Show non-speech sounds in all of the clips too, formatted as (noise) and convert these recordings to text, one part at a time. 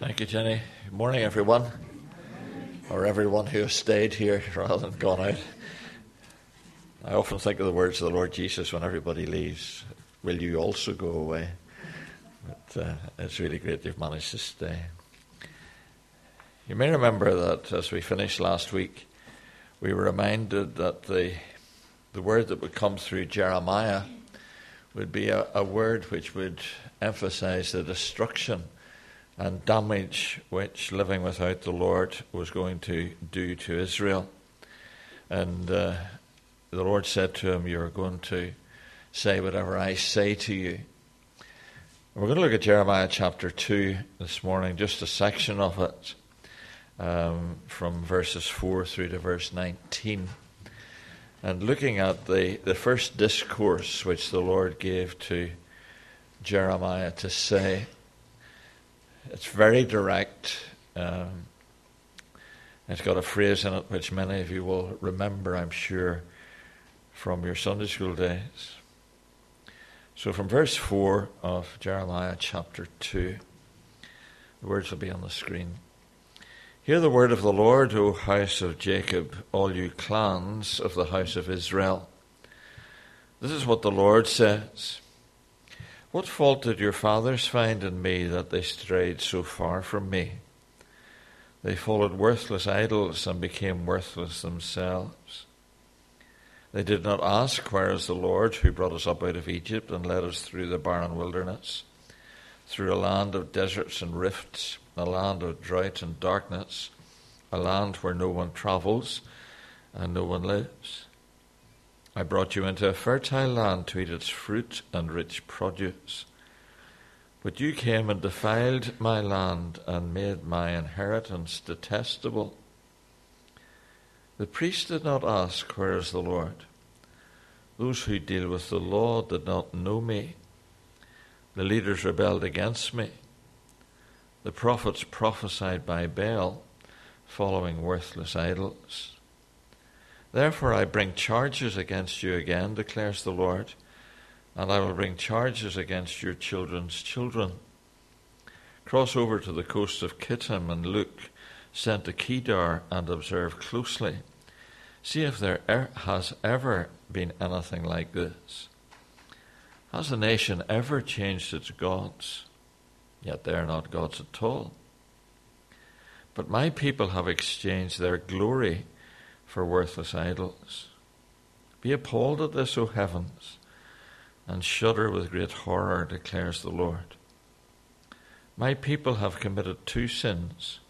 Thank you, Jenny. Good morning, everyone, or everyone who has stayed here rather than gone out. I often think of the words of the Lord Jesus when everybody leaves Will you also go away? But uh, it's really great you've managed to stay. You may remember that as we finished last week, we were reminded that the, the word that would come through Jeremiah would be a, a word which would emphasize the destruction and damage which living without the Lord was going to do to Israel. And uh, the Lord said to him, You're going to say whatever I say to you. We're going to look at Jeremiah chapter 2 this morning, just a section of it, um, from verses 4 through to verse 19. And looking at the, the first discourse which the Lord gave to Jeremiah to say, it's very direct. Um, it's got a phrase in it which many of you will remember, I'm sure, from your Sunday school days. So, from verse 4 of Jeremiah chapter 2, the words will be on the screen. Hear the word of the Lord, O house of Jacob, all you clans of the house of Israel. This is what the Lord says. What fault did your fathers find in me that they strayed so far from me? They followed worthless idols and became worthless themselves. They did not ask, Where is the Lord who brought us up out of Egypt and led us through the barren wilderness, through a land of deserts and rifts, a land of drought and darkness, a land where no one travels and no one lives? I brought you into a fertile land to eat its fruit and rich produce. But you came and defiled my land and made my inheritance detestable. The priest did not ask, Where is the Lord? Those who deal with the law did not know me. The leaders rebelled against me. The prophets prophesied by Baal, following worthless idols. Therefore I bring charges against you again, declares the Lord, and I will bring charges against your children's children. Cross over to the coast of Kittim and look, send to Kedar and observe closely. See if there er- has ever been anything like this. Has a nation ever changed its gods? Yet they are not gods at all. But my people have exchanged their glory for worthless idols. Be appalled at this, O heavens, and shudder with great horror, declares the Lord. My people have committed two sins.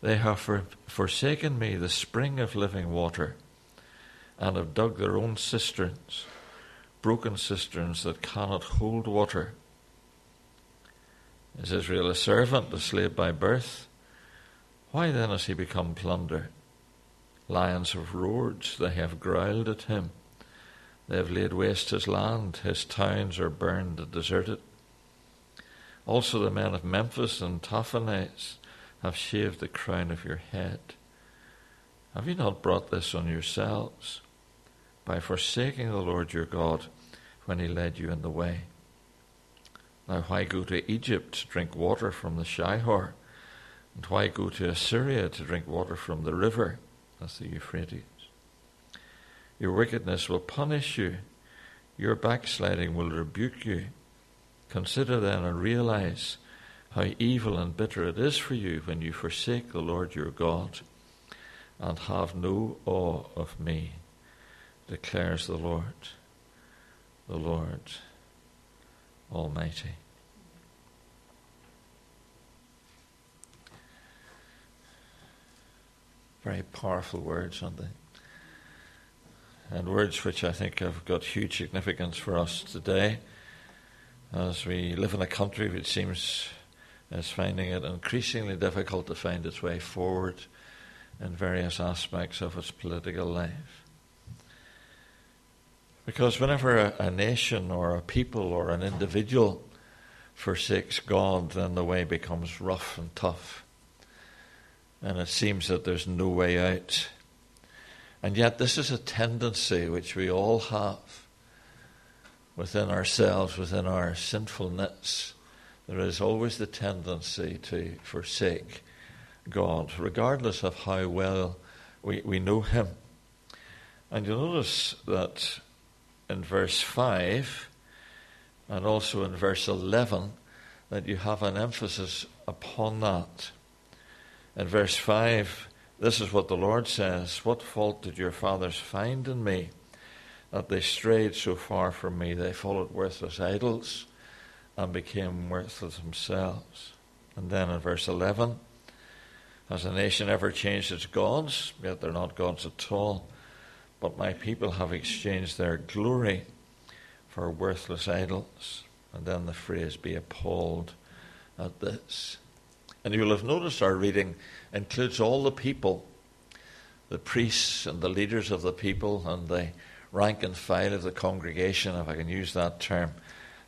They have for, forsaken me, the spring of living water, and have dug their own cisterns, broken cisterns that cannot hold water. Is Israel a servant, a slave by birth? Why then has he become plunder? Lions have roared, they have growled at him. They have laid waste his land, his towns are burned and deserted. Also the men of Memphis and Tahpanhes have shaved the crown of your head. Have you not brought this on yourselves by forsaking the Lord your God when he led you in the way? Now why go to Egypt to drink water from the Shihor? And why go to Assyria to drink water from the river? That's the Euphrates. Your wickedness will punish you. Your backsliding will rebuke you. Consider then and realize how evil and bitter it is for you when you forsake the Lord your God and have no awe of me, declares the Lord, the Lord Almighty. Very powerful words, aren't they? And words which I think have got huge significance for us today as we live in a country which seems is finding it increasingly difficult to find its way forward in various aspects of its political life. Because whenever a, a, nation or a people or an individual forsakes God, then the way becomes rough and tough and it seems that there's no way out. And yet, this is a tendency which we all have within ourselves, within our sinfulness, there is always the tendency to forsake God, regardless of how well we, we know Him. And you'll notice that in verse 5 and also in verse 11 that you have an emphasis upon that. In verse 5, this is what the Lord says What fault did your fathers find in me that they strayed so far from me? They followed worthless idols and became worthless themselves. And then in verse 11, has a nation ever changed its gods? Yet they're not gods at all. But my people have exchanged their glory for worthless idols. And then the phrase, be appalled at this. And you'll have noticed our reading includes all the people, the priests and the leaders of the people and the rank and file of the congregation, if I can use that term,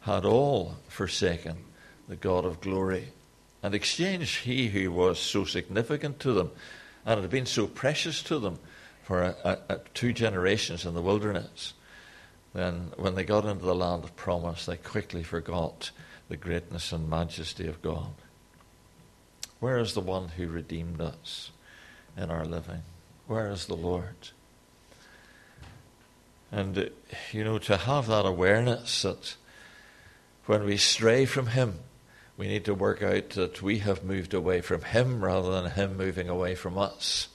had all forsaken the God of glory and exchanged he who was so significant to them and had been so precious to them for a, a, a two generations in the wilderness. Then, when they got into the land of promise, they quickly forgot the greatness and majesty of God. Where is the one who redeemed us in our living? Where is the Lord? And, you know, to have that awareness that when we stray from Him, we need to work out that we have moved away from Him rather than Him moving away from us.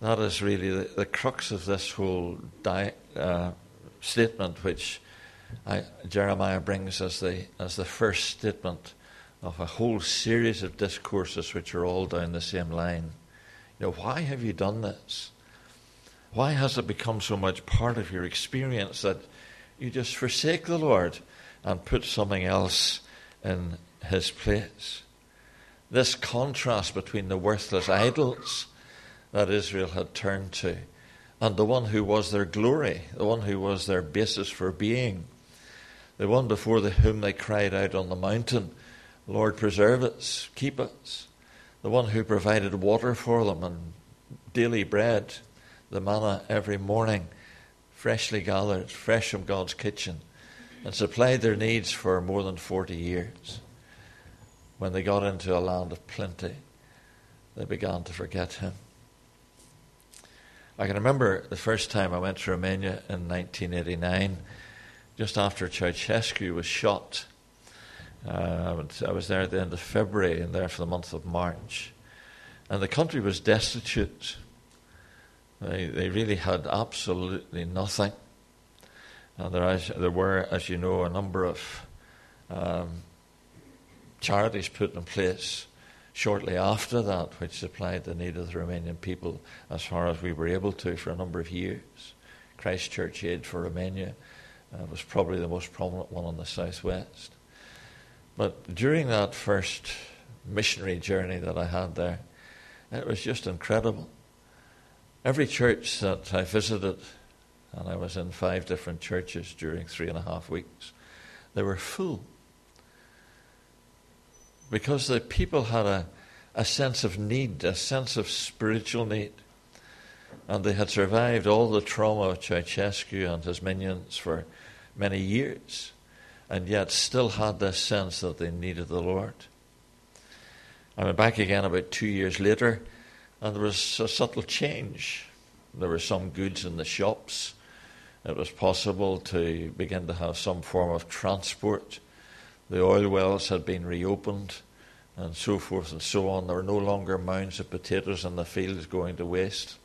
That is really the, the crux of this whole di- uh, statement, which I, Jeremiah brings as the, as the first statement of a whole series of discourses which are all down the same line. You know, why have you done this? Why has it become so much part of your experience that you just forsake the Lord and put something else in his place? This contrast between the worthless idols that Israel had turned to and the one who was their glory, the one who was their basis for being, the one before the, whom they cried out on the mountain, Lord, preserve us, keep us. The one who provided water for them and daily bread, the manna every morning, freshly gathered, fresh from God's kitchen, and supplied their needs for more than 40 years. When they got into a land of plenty, they began to forget Him. I can remember the first time I went to Romania in 1989, just after Ceausescu was shot. Uh, I was there at the end of February and there for the month of March. And the country was destitute. They, they really had absolutely nothing. And there, there were, as you know, a number of um, charities put in place shortly after that, which supplied the need of the Romanian people as far as we were able to for a number of years. Christchurch Aid for Romania uh, was probably the most prominent one on the southwest. But during that first missionary journey that I had there, it was just incredible. Every church that I visited, and I was in five different churches during three and a half weeks, they were full. Because the people had a, a sense of need, a sense of spiritual need. And they had survived all the trauma of Ceausescu and his minions for many years and yet still had this sense that they needed the Lord. I went back again about two years later, and there was a subtle change. There were some goods in the shops. It was possible to begin to have some form of transport. The oil wells had been reopened, and so forth and so on. There were no longer mounds of potatoes in the fields going to waste.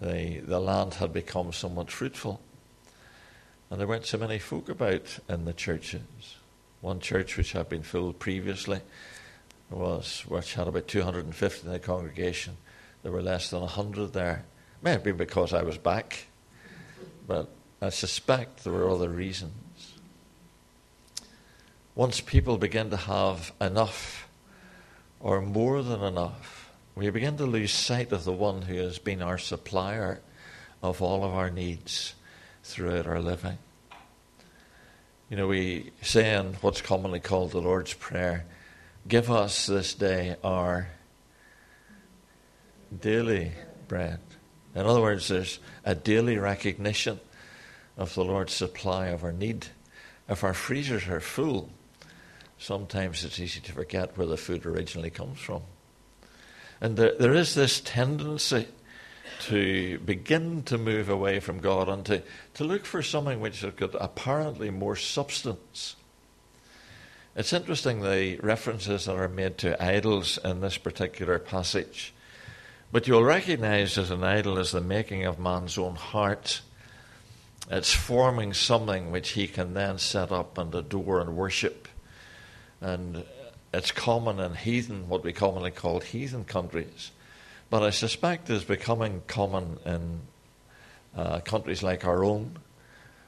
The, the land had become somewhat fruitful. And there weren't so many folk about in the churches. One church which had been filled previously was which had about 250 in the congregation. There were less than 100 there. May have been because I was back, but I suspect there were other reasons. Once people begin to have enough or more than enough, we begin to lose sight of the one who has been our supplier of all of our needs throughout our living. You know, we say in what's commonly called the Lord's Prayer, give us this day our daily bread. In other words, there's a daily recognition of the Lord's supply of our need. If our freezers are full, sometimes it's easy to forget where the food originally comes from. And there, there is this tendency to begin to move away from God and to, to look for something which has got apparently more substance. It's interesting the references that are made to idols in this particular passage. But you'll recognize that an idol is the making of man's own heart. It's forming something which he can then set up and adore and worship. And it's common in heathen, what we commonly call heathen countries. But I suspect is becoming common in uh, countries like our own,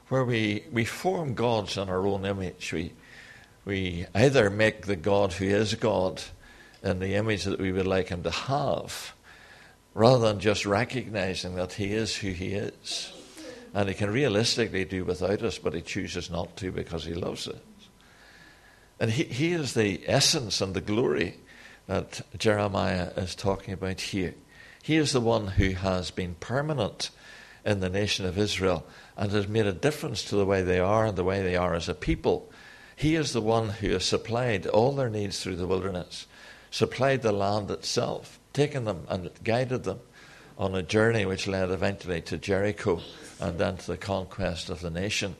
where we, we form gods in our own image. We, we either make the God who is God in the image that we would like him to have, rather than just recognizing that he is who he is. And he can realistically do without us, but he chooses not to because he loves us. And he, he is the essence and the glory that Jeremiah is talking about here. He is the one who has been permanent in the nation of Israel and has made a difference to the way they are and the way they are as a people he is the one who has supplied all their needs through the wilderness, supplied the land itself, taken them and guided them on a journey which led eventually to Jericho and then to the conquest of the nation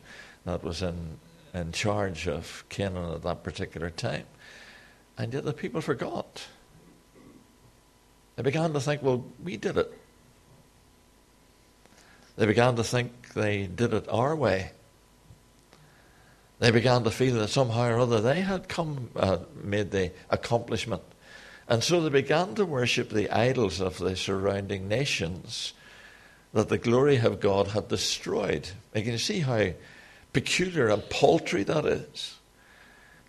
that was in, in charge of Canaan at that particular time. And yet the people forgot. They began to think, well, we did it. They began to think they did it our way. They began to feel that somehow or other they had come, uh, made the accomplishment. And so they began to worship the idols of the surrounding nations that the glory of God had destroyed. You can see how peculiar and paltry that is.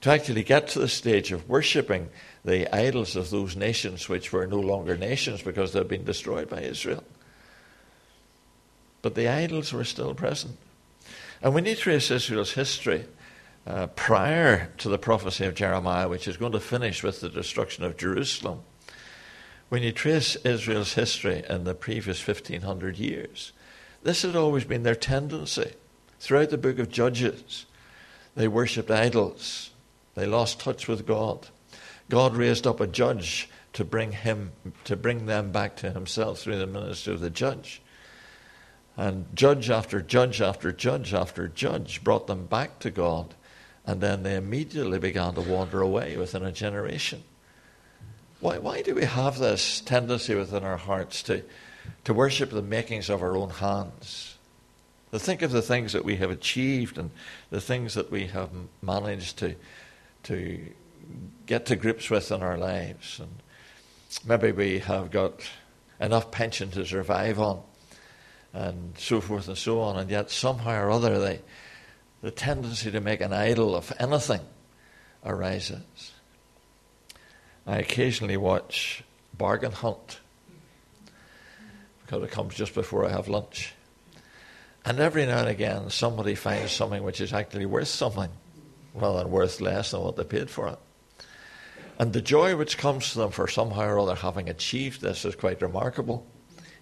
To actually get to the stage of worshipping the idols of those nations which were no longer nations because they had been destroyed by Israel. But the idols were still present. And when you trace Israel's history, uh, prior to the prophecy of Jeremiah, which is going to finish with the destruction of Jerusalem, when you trace Israel's history in the previous 1500 years, this had always been their tendency. Throughout the book of Judges, they worshipped idols, they lost touch with God. God raised up a judge to bring him to bring them back to himself through the ministry of the judge. And judge after judge after judge after judge brought them back to God and then they immediately began to wander away within a generation. Why, why do we have this tendency within our hearts to, to worship the makings of our own hands? To think of the things that we have achieved and the things that we have managed to, to get to grips with in our lives. And maybe we have got enough pension to survive on and so forth and so on, and yet somehow or other they, the tendency to make an idol of anything arises. I occasionally watch Bargain Hunt because it comes just before I have lunch. And every now and again, somebody finds something which is actually worth something rather than worth less than what they paid for it. And the joy which comes to them for somehow or other having achieved this is quite remarkable,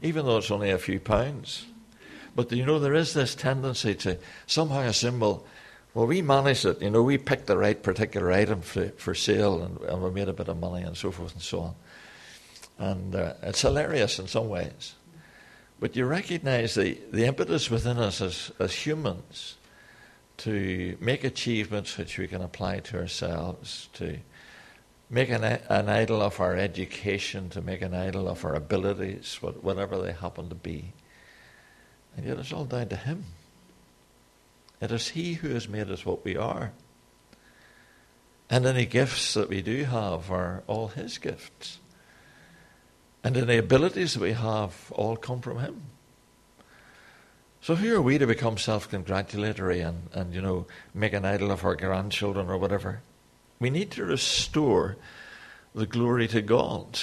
even though it's only a few pounds. But you know, there is this tendency to somehow assemble, well, we managed it. You know, we picked the right particular item for, for sale and, and we made a bit of money and so forth and so on. And uh, it's hilarious in some ways. But you recognize the, the impetus within us as, as humans to make achievements which we can apply to ourselves, to make an, an idol of our education, to make an idol of our abilities, whatever they happen to be. And yet it's all down to Him. It is He who has made us what we are. And any gifts that we do have are all His gifts. And any abilities that we have all come from Him. So who are we to become self-congratulatory and, and, you know, make an idol of our grandchildren or whatever? We need to restore the glory to God.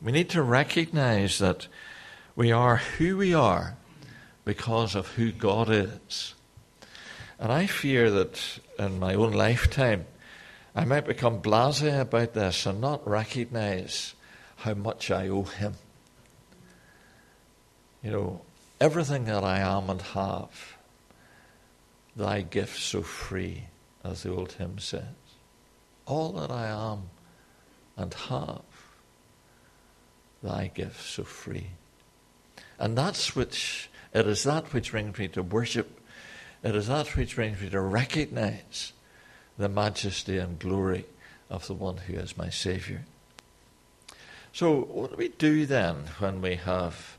We need to recognize that we are who we are because of who God is. And I fear that in my own lifetime, I might become blase about this and not recognize how much I owe Him. You know, everything that I am and have, thy gift so free, as the old hymn says. all that I am and have, thy gift so free. And that's which, it is that which brings me to worship. It is that which brings me to recognize the majesty and glory of the one who is my Savior. So, what do we do then when we have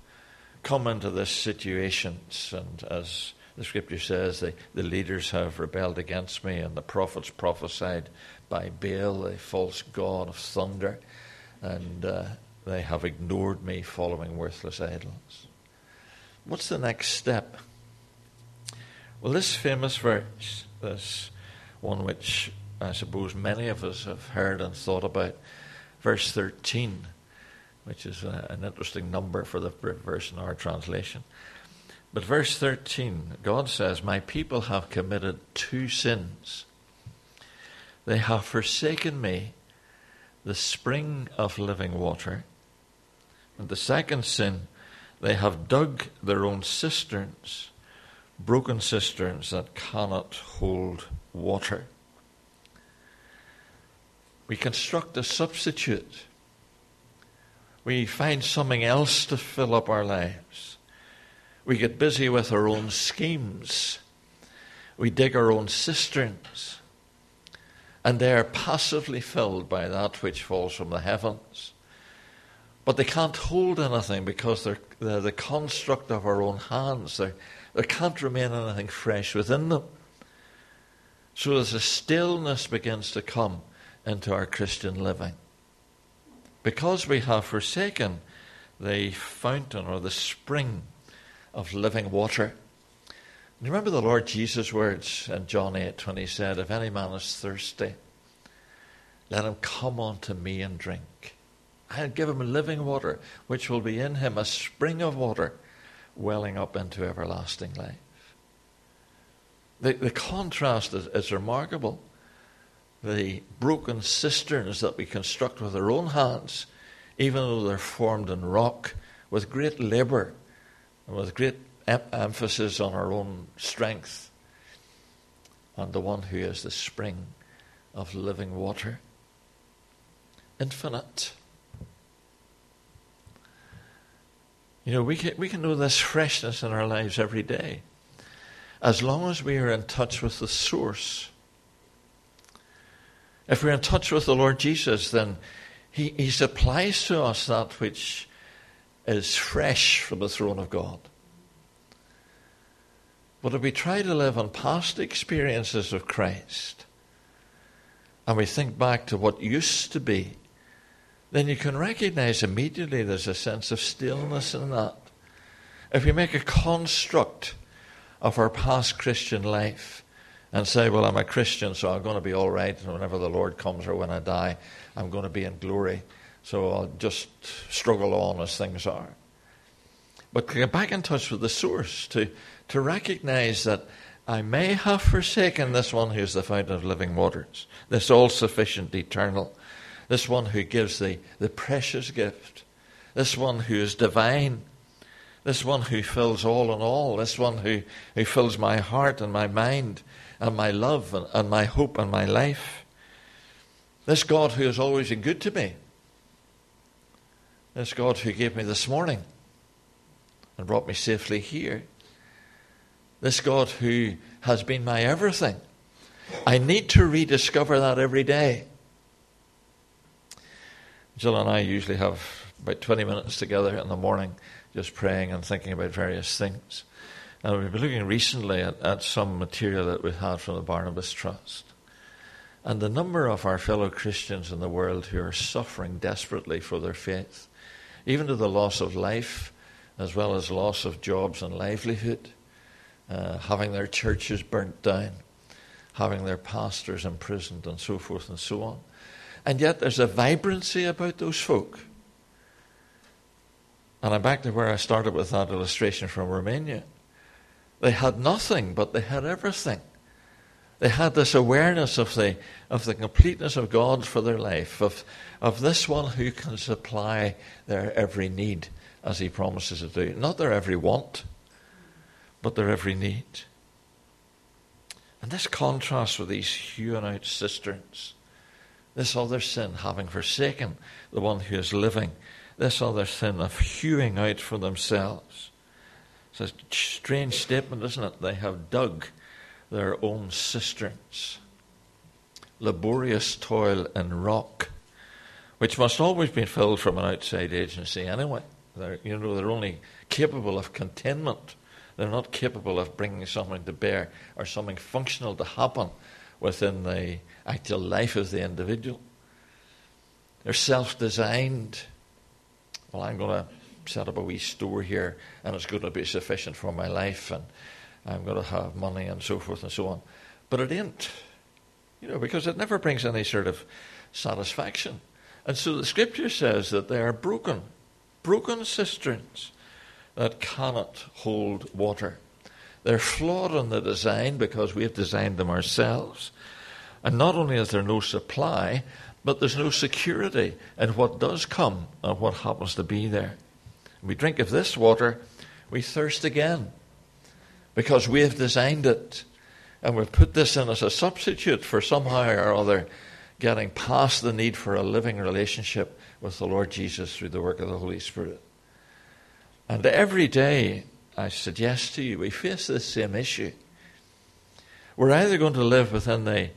come into this situations and as the scripture says the, the leaders have rebelled against me and the prophets prophesied by Baal, the false god of thunder, and uh, they have ignored me following worthless idols. What's the next step? Well, this famous verse, this one which I suppose many of us have heard and thought about, verse 13, which is a, an interesting number for the verse in our translation. But verse 13, God says, My people have committed two sins. They have forsaken me, the spring of living water. And the second sin, they have dug their own cisterns, broken cisterns that cannot hold water. We construct a substitute. We find something else to fill up our lives. We get busy with our own schemes. We dig our own cisterns. And they are passively filled by that which falls from the heavens. But they can't hold anything because they're, they're the construct of our own hands. They're, there can't remain anything fresh within them. So as a stillness begins to come into our Christian living. Because we have forsaken the fountain or the spring of living water. You remember the Lord Jesus' words in John 8 when he said, If any man is thirsty, let him come unto me and drink. I'll give him living water, which will be in him a spring of water welling up into everlasting life. The, the contrast is, is remarkable. The broken cisterns that we construct with our own hands, even though they're formed in rock, with great labor and with great em- emphasis on our own strength, and the one who is the spring of living water. Infinite. You know, we can, we can know this freshness in our lives every day as long as we are in touch with the source. If we're in touch with the Lord Jesus, then He, he supplies to us that which is fresh from the throne of God. But if we try to live on past experiences of Christ, and we think back to what used to be, then you can recognize immediately there's a sense of stillness in that. If we make a construct of our past Christian life and say, Well, I'm a Christian, so I'm going to be all right, and whenever the Lord comes or when I die, I'm going to be in glory. So I'll just struggle on as things are. But to get back in touch with the source, to, to recognize that I may have forsaken this one who's the fountain of living waters, this all sufficient eternal, this one who gives the, the precious gift, this one who is divine, this one who fills all in all, this one who, who fills my heart and my mind and my love and, and my hope and my life. This God who has always been good to me. This God who gave me this morning and brought me safely here. This God who has been my everything. I need to rediscover that every day. Jill and I usually have about 20 minutes together in the morning just praying and thinking about various things. And we've been looking recently at, at some material that we had from the Barnabas Trust. And the number of our fellow Christians in the world who are suffering desperately for their faith even to the loss of life, as well as loss of jobs and livelihood, uh, having their churches burnt down, having their pastors imprisoned, and so forth and so on. And yet there's a vibrancy about those folk. And I'm back to where I started with that illustration from Romania. They had nothing, but they had everything. They had this awareness of the, of the completeness of God for their life, of, of this one who can supply their every need as he promises to do. Not their every want, but their every need. And this contrasts with these hewn out cisterns This other sin, having forsaken the one who is living, this other sin of hewing out for themselves. It's a strange statement, isn't it? They have dug their own cisterns. Laborious toil in rock, which must always be filled from an outside agency anyway. They're, you know, they're only capable of containment. They're not capable of bringing something to bear or something functional to happen within the actual life of the individual. They're self designed. Well, I'm going to set up a wee store here and it's going to be sufficient for my life and I'm going to have money and so forth and so on. But it ain't, you know, because it never brings any sort of satisfaction. And so the scripture says that they are broken, broken cisterns that cannot hold water. They're flawed in the design because we have designed them ourselves. And not only is there no supply, but there's no security in what does come and what happens to be there. We drink of this water, we thirst again because we have designed it and we've put this in as a substitute for somehow or other getting past the need for a living relationship with the Lord Jesus through the work of the Holy Spirit. And every day, I suggest to you, we face this same issue. We're either going to live within the,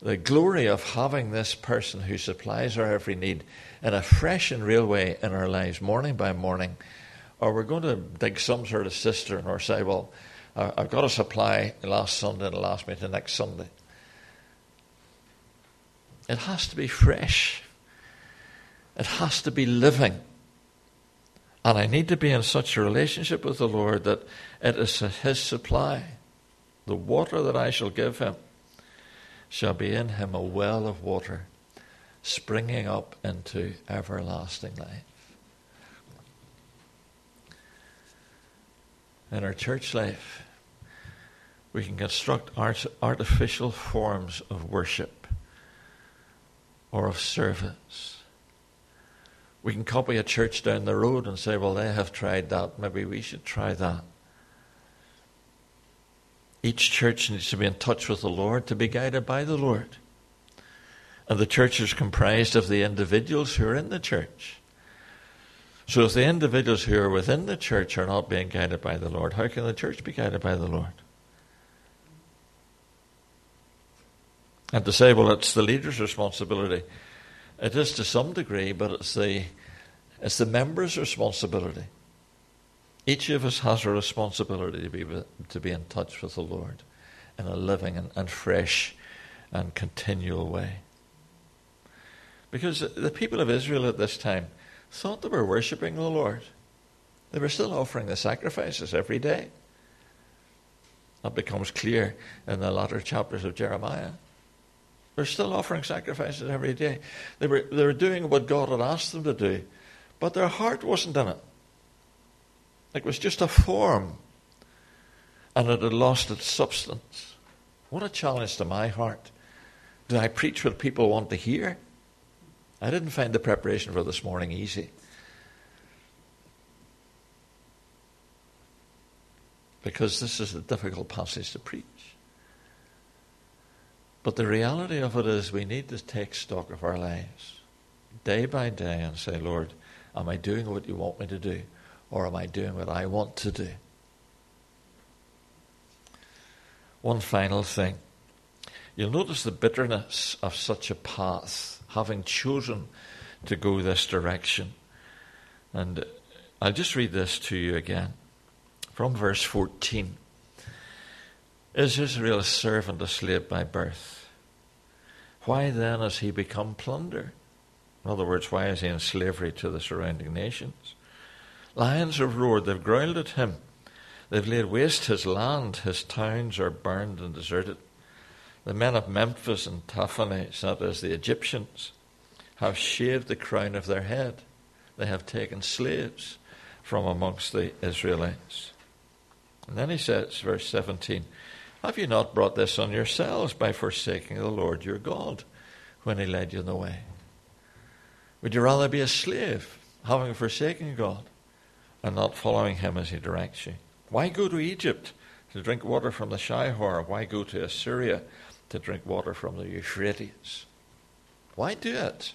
the glory of having this person who supplies our every need in a fresh and real way in our lives, morning by morning, or we're going to dig some sort of cistern or say, well, I've got a supply last Sunday and it'll last me to next Sunday. It has to be fresh. It has to be living. And I need to be in such a relationship with the Lord that it is His supply. The water that I shall give Him shall be in Him a well of water springing up into everlasting life. In our church life, we can construct art, artificial forms of worship or of service. We can copy a church down the road and say, well, they have tried that. Maybe we should try that. Each church needs to be in touch with the Lord to be guided by the Lord. And the church is comprised of the individuals who are in the church. So if the individuals who are within the church are not being guided by the Lord, how can the church be guided by the Lord? And to say, well, it's the leader's responsibility. It is to some degree, but it's the, it's the member's responsibility. Each of us has a responsibility to be, to be in touch with the Lord in a living and, and fresh and continual way. Because the people of Israel at this time thought they were worshipping the Lord. They were still offering the sacrifices every day. That becomes clear in the latter chapters of Jeremiah. They're still offering sacrifices every day. They were, they were doing what God had asked them to do, but their heart wasn't in it. It was just a form, and it had lost its substance. What a challenge to my heart. Do I preach what people want to hear? I didn't find the preparation for this morning easy. Because this is a difficult passage to preach. But the reality of it is, we need to take stock of our lives day by day and say, Lord, am I doing what you want me to do? Or am I doing what I want to do? One final thing. You'll notice the bitterness of such a path, having chosen to go this direction. And I'll just read this to you again from verse 14. Is Israel a servant, a slave by birth? Why then has he become plunder? In other words, why is he in slavery to the surrounding nations? Lions have roared, they've growled at him. They've laid waste his land, his towns are burned and deserted. The men of Memphis and Tahpanhes, that is, the Egyptians, have shaved the crown of their head. They have taken slaves from amongst the Israelites. And then he says, verse 17, have you not brought this on yourselves by forsaking the Lord your God when he led you in the way? Would you rather be a slave, having forsaken God, and not following him as he directs you? Why go to Egypt to drink water from the Shihor? Why go to Assyria to drink water from the Euphrates? Why do it?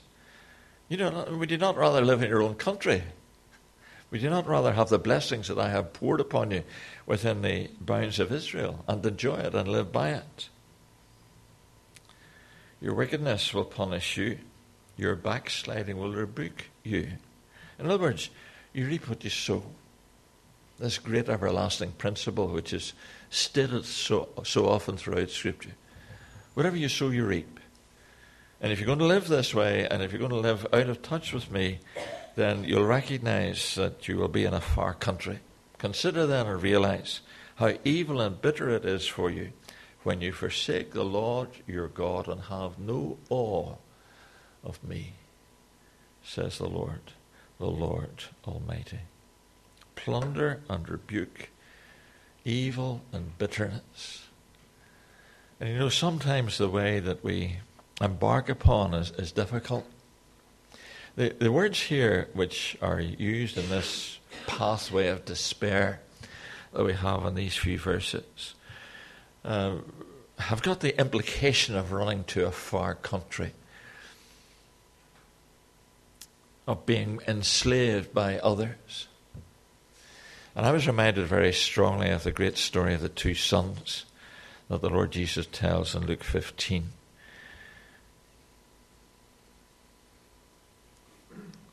You know, would you not rather live in your own country? Would you not rather have the blessings that I have poured upon you within the bounds of Israel and enjoy it and live by it? Your wickedness will punish you, your backsliding will rebuke you. In other words, you reap what you sow. This great everlasting principle, which is stated so, so often throughout Scripture. Whatever you sow, you reap. And if you're going to live this way, and if you're going to live out of touch with me, then you'll recognize that you will be in a far country. Consider then and realize how evil and bitter it is for you when you forsake the Lord your God and have no awe of me, says the Lord, the Lord Almighty. Plunder and rebuke, evil and bitterness. And you know, sometimes the way that we embark upon is, is difficult. The, the words here, which are used in this pathway of despair that we have in these few verses, uh, have got the implication of running to a far country, of being enslaved by others. And I was reminded very strongly of the great story of the two sons that the Lord Jesus tells in Luke 15.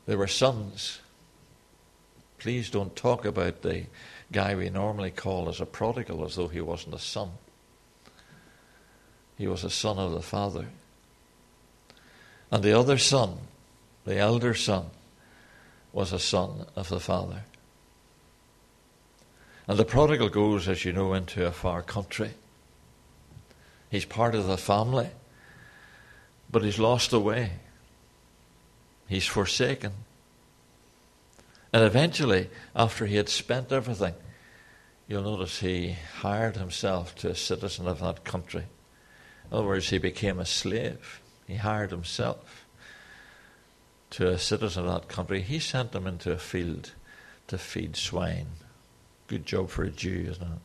They were sons. Please don't talk about the guy we normally call as a prodigal as though he wasn't a son. He was a son of the father. And the other son, the elder son, was a son of the father. And the prodigal goes, as you know, into a far country. He's part of the family, but he's lost the way. He's forsaken. And eventually, after he had spent everything, you'll notice he hired himself to a citizen of that country. In other words, he became a slave. He hired himself to a citizen of that country. He sent him into a field to feed swine. Good job for a Jew, isn't it?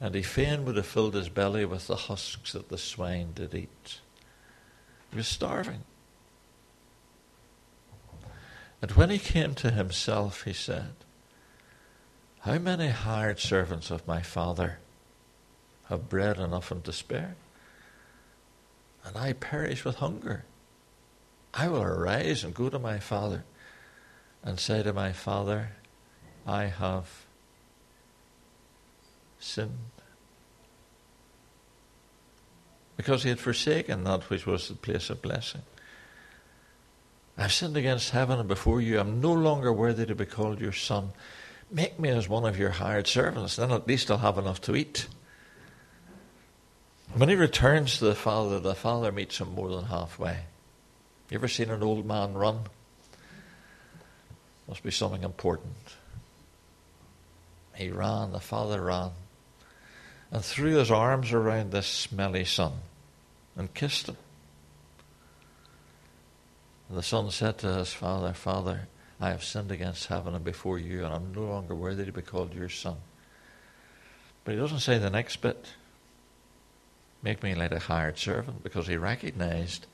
And he fain would have filled his belly with the husks that the swine did eat. He was starving. And when he came to himself, he said, How many hired servants of my father have bread enough and to spare? And I perish with hunger. I will arise and go to my father and say to my father, I have sinned because he had forsaken that which was the place of blessing. I've sinned against heaven and before you. I'm no longer worthy to be called your son. Make me as one of your hired servants, then at least I'll have enough to eat. When he returns to the father, the father meets him more than halfway. You ever seen an old man run? Must be something important. He ran, the father ran and threw his arms around this smelly son and kissed him. And the son said to his father, Father, I have sinned against heaven and before you, and I'm no longer worthy to be called your son. But he doesn't say the next bit. Make me like a hired servant, because he recognized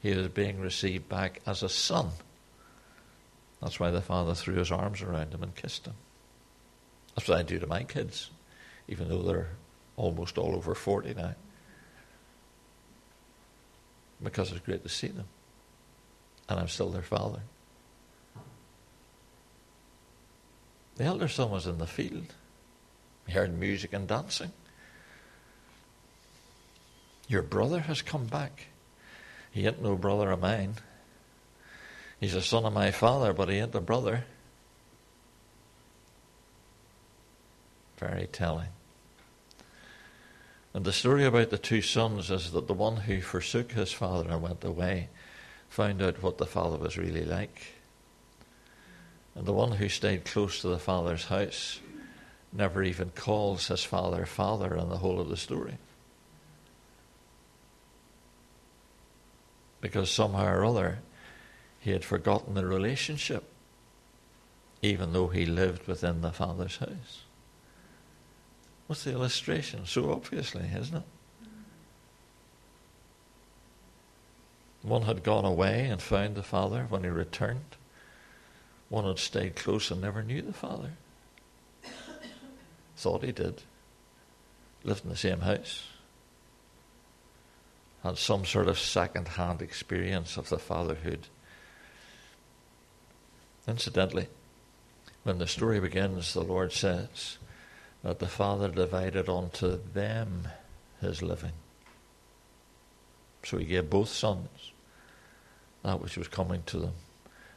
he was being received back as a son. That's why the father threw his arms around him and kissed him. That's what I do to my kids, even though they're almost all over 40 now. Because it's great to see them. And I'm still their father. The elder son was in the field. He heard music and dancing. Your brother has come back. He ain't no brother of mine. He's a son of my father, but he ain't a brother. Very telling. And the story about the two sons is that the one who forsook his father and went away found out what the father was really like. And the one who stayed close to the father's house never even calls his father father in the whole of the story. because somehow or other he had forgotten the relationship, even though he lived within the Father's house. What's the illustration? So obviously, isn't it? One had gone away and found the Father when he returned. One had stayed close and never knew the Father. (coughs) Thought he did. Lived in the same house. Had some sort of second hand experience of the fatherhood. Incidentally, when the story begins, the Lord says that the Father divided unto them his living. So he gave both sons that which was coming to them.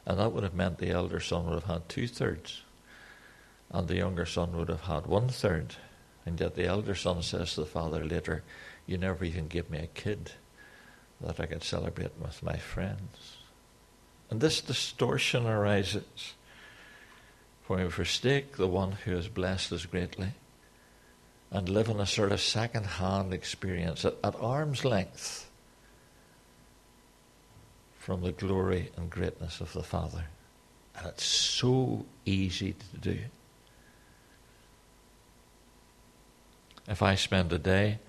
And that would have meant the elder son would have had two thirds, and the younger son would have had one third. And yet the elder son says to the father later, You never even give me a kid that I could celebrate with my friends. And this distortion arises when we forsake the one who has blessed us greatly and live in a sort of second hand experience at, at arm's length from the glory and greatness of the Father. And it's so easy to do. If I spend a day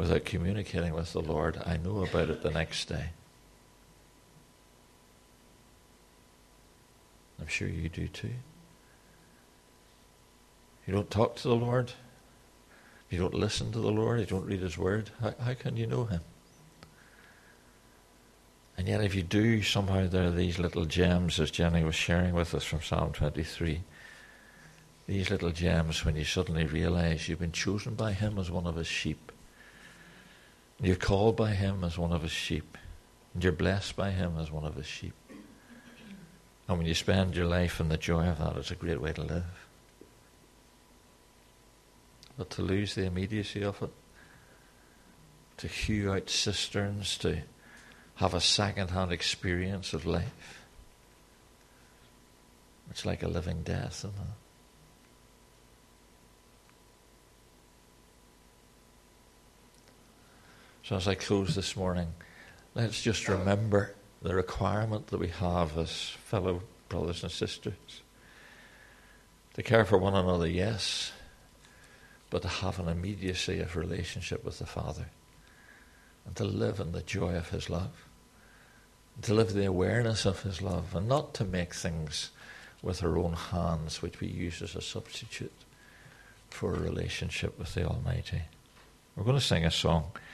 without communicating with the Lord, I know about it the next day. I'm sure you do too. You don't talk to the Lord. You don't listen to the Lord. You don't read His Word. How, how can you know Him? And yet, if you do, somehow there are these little gems, as Jenny was sharing with us from Psalm 23. These little gems when you suddenly realize you've been chosen by Him as one of His sheep. You're called by Him as one of His sheep. And you're blessed by Him as one of His sheep. And when you spend your life in the joy of that, it's a great way to live. But to lose the immediacy of it, to hew out cisterns, to have a second hand experience of life. It's like a living death, isn't it? So, as I close this morning, let's just remember the requirement that we have as fellow brothers and sisters to care for one another, yes, but to have an immediacy of relationship with the Father and to live in the joy of His love to live the awareness of His love and not to make things with our own hands, which we use as a substitute for a relationship with the Almighty. We're going to sing a song.